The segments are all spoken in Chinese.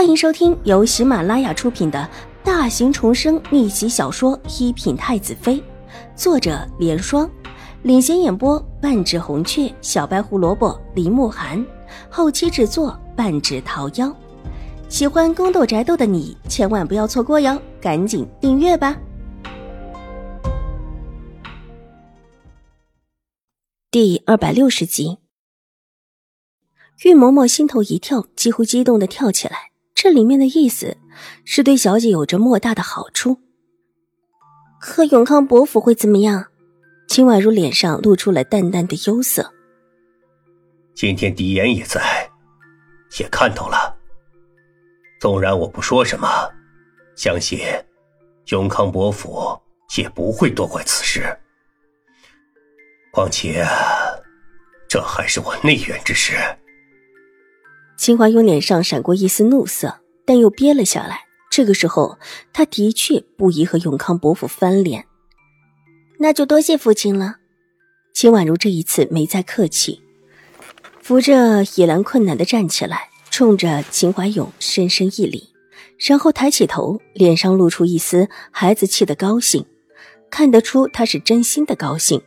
欢迎收听由喜马拉雅出品的大型重生逆袭小说《一品太子妃》，作者：莲霜，领衔演播：半指红雀、小白胡萝卜、林慕寒，后期制作：半指桃夭。喜欢宫斗宅斗的你千万不要错过哟，赶紧订阅吧！第二百六十集，玉嬷嬷心头一跳，几乎激动的跳起来。这里面的意思是对小姐有着莫大的好处。可永康伯府会怎么样？秦婉如脸上露出了淡淡的忧色。今天狄言也在，也看到了。纵然我不说什么，相信永康伯府也不会多怪此事。况且，这还是我内院之事。秦怀勇脸上闪过一丝怒色，但又憋了下来。这个时候，他的确不宜和永康伯父翻脸。那就多谢父亲了。秦婉如这一次没再客气，扶着野兰困难的站起来，冲着秦怀勇深深一礼，然后抬起头，脸上露出一丝孩子气的高兴，看得出他是真心的高兴。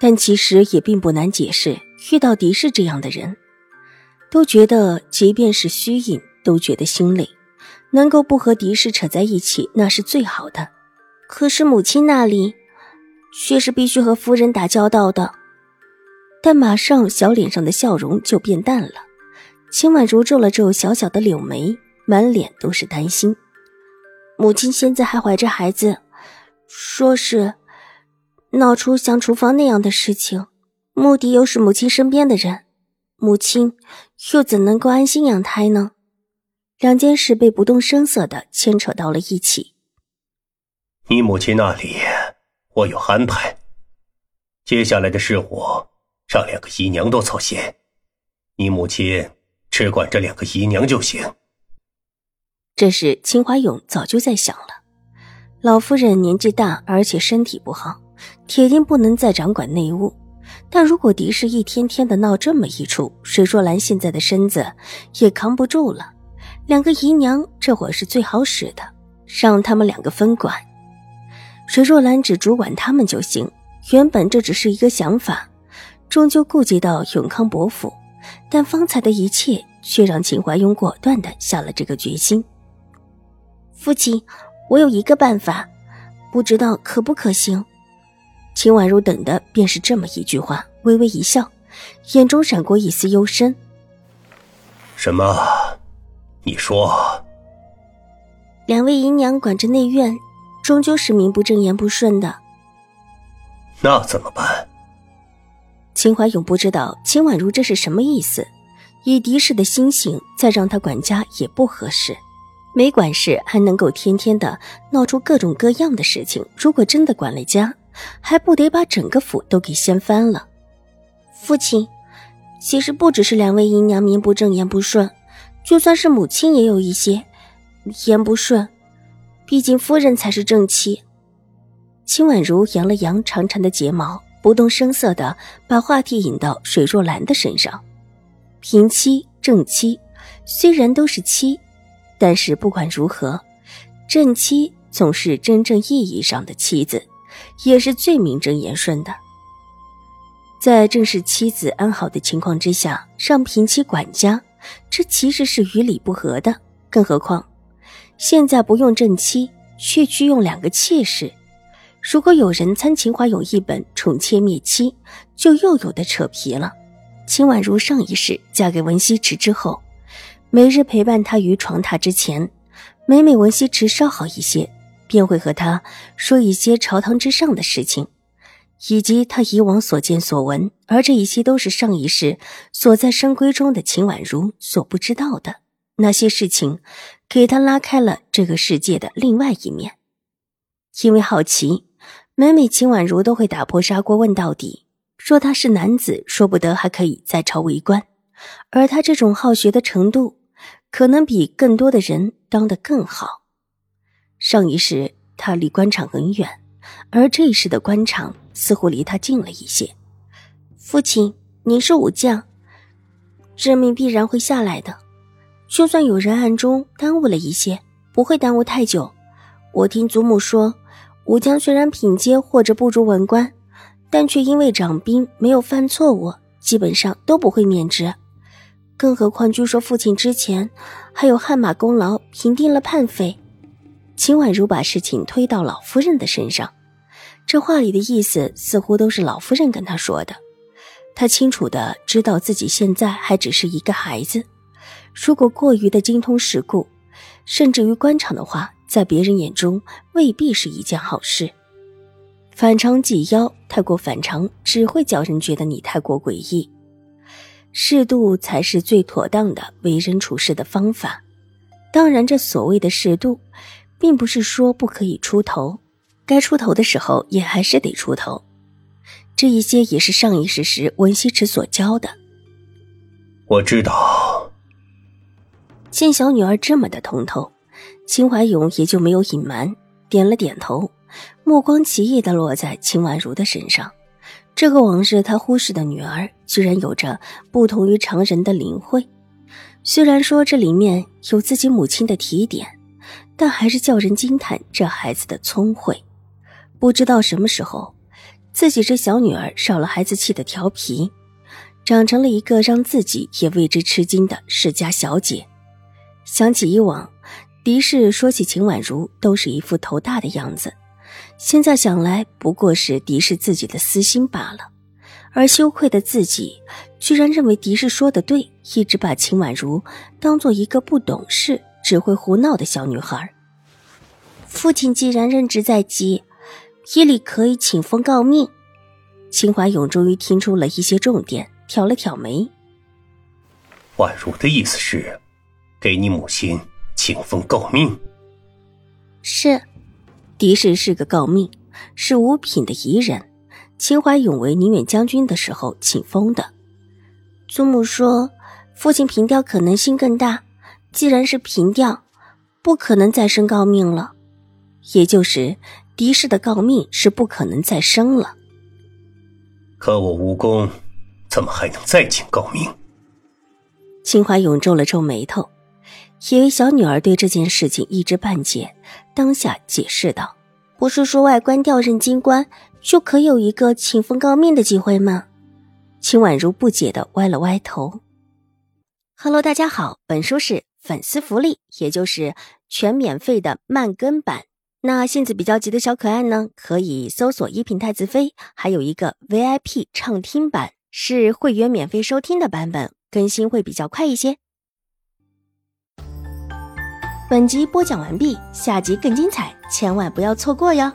但其实也并不难解释，遇到狄氏这样的人。都觉得，即便是虚影，都觉得心累。能够不和敌视扯在一起，那是最好的。可是母亲那里，却是必须和夫人打交道的。但马上小脸上的笑容就变淡了。秦婉如皱了皱小小的柳眉，满脸都是担心。母亲现在还怀着孩子，说是闹出像厨房那样的事情，目的又是母亲身边的人。母亲又怎能够安心养胎呢？两件事被不动声色的牵扯到了一起。你母亲那里我有安排，接下来的事务让两个姨娘多操心，你母亲只管这两个姨娘就行。这是秦华勇早就在想了。老夫人年纪大，而且身体不好，铁定不能再掌管内务。但如果狄氏一天天的闹这么一出，水若兰现在的身子也扛不住了。两个姨娘这会是最好使的，让他们两个分管，水若兰只主管他们就行。原本这只是一个想法，终究顾及到永康伯府，但方才的一切却让秦怀庸果断的下了这个决心。父亲，我有一个办法，不知道可不可行。秦婉如等的便是这么一句话，微微一笑，眼中闪过一丝幽深。什么？你说？两位姨娘管着内院，终究是名不正言不顺的。那怎么办？秦怀勇不知道秦婉如这是什么意思，以敌视的心性再让他管家也不合适。没管事还能够天天的闹出各种各样的事情，如果真的管了家。还不得把整个府都给掀翻了？父亲，其实不只是两位姨娘名不正言不顺，就算是母亲也有一些言不顺。毕竟夫人才是正妻。秦婉如扬了扬长长的睫毛，不动声色的把话题引到水若兰的身上。平妻、正妻，虽然都是妻，但是不管如何，正妻总是真正意义上的妻子。也是最名正言顺的，在正是妻子安好的情况之下，让平妻管家，这其实是与理不合的。更何况，现在不用正妻，却去用两个妾室，如果有人参秦华有一本宠妾灭妻，就又有的扯皮了。秦婉如上一世嫁给文西池之后，每日陪伴他于床榻之前，每每文西池稍好一些。便会和他说一些朝堂之上的事情，以及他以往所见所闻，而这一切都是上一世所在深闺中的秦婉如所不知道的那些事情，给他拉开了这个世界的另外一面。因为好奇，每每秦婉如都会打破砂锅问到底。说他是男子，说不得还可以在朝为官，而他这种好学的程度，可能比更多的人当得更好。上一世他离官场很远，而这一世的官场似乎离他近了一些。父亲，您是武将，任命必然会下来的。就算有人暗中耽误了一些，不会耽误太久。我听祖母说，武将虽然品阶或者不如文官，但却因为掌兵没有犯错误，基本上都不会免职。更何况，据说父亲之前还有汗马功劳，平定了叛匪。秦婉如把事情推到老夫人的身上，这话里的意思似乎都是老夫人跟她说的。她清楚的知道自己现在还只是一个孩子，如果过于的精通世故，甚至于官场的话，在别人眼中未必是一件好事。反常即妖，太过反常只会叫人觉得你太过诡异。适度才是最妥当的为人处事的方法。当然，这所谓的适度，并不是说不可以出头，该出头的时候也还是得出头。这一些也是上一世时文西池所教的。我知道。见小女儿这么的通透，秦怀勇也就没有隐瞒，点了点头，目光奇异的落在秦婉如的身上。这个往日他忽视的女儿，居然有着不同于常人的灵慧。虽然说这里面有自己母亲的提点，但还是叫人惊叹这孩子的聪慧。不知道什么时候，自己这小女儿少了孩子气的调皮，长成了一个让自己也为之吃惊的世家小姐。想起以往，狄氏说起秦婉如，都是一副头大的样子。现在想来，不过是狄氏自己的私心罢了。而羞愧的自己，居然认为狄氏说的对，一直把秦婉如当做一个不懂事、只会胡闹的小女孩。父亲既然任职在即，伊里可以请封告命。秦怀勇终于听出了一些重点，挑了挑眉。婉如的意思是，给你母亲请封告命。是。狄氏是个诰命，是五品的仪人。秦怀勇为宁远将军的时候请封的。祖母说，父亲平调可能性更大，既然是平调，不可能再升诰命了。也就是狄氏的诰命是不可能再生了。可我无功，怎么还能再请诰命？秦怀勇皱了皱眉头。以为小女儿对这件事情一知半解，当下解释道：“不是说外官调任京官就可以有一个请封诰命的机会吗？”秦婉如不解的歪了歪头。Hello，大家好，本书是粉丝福利，也就是全免费的慢更版。那性子比较急的小可爱呢，可以搜索一品太子妃，还有一个 VIP 畅听版，是会员免费收听的版本，更新会比较快一些。本集播讲完毕，下集更精彩，千万不要错过哟！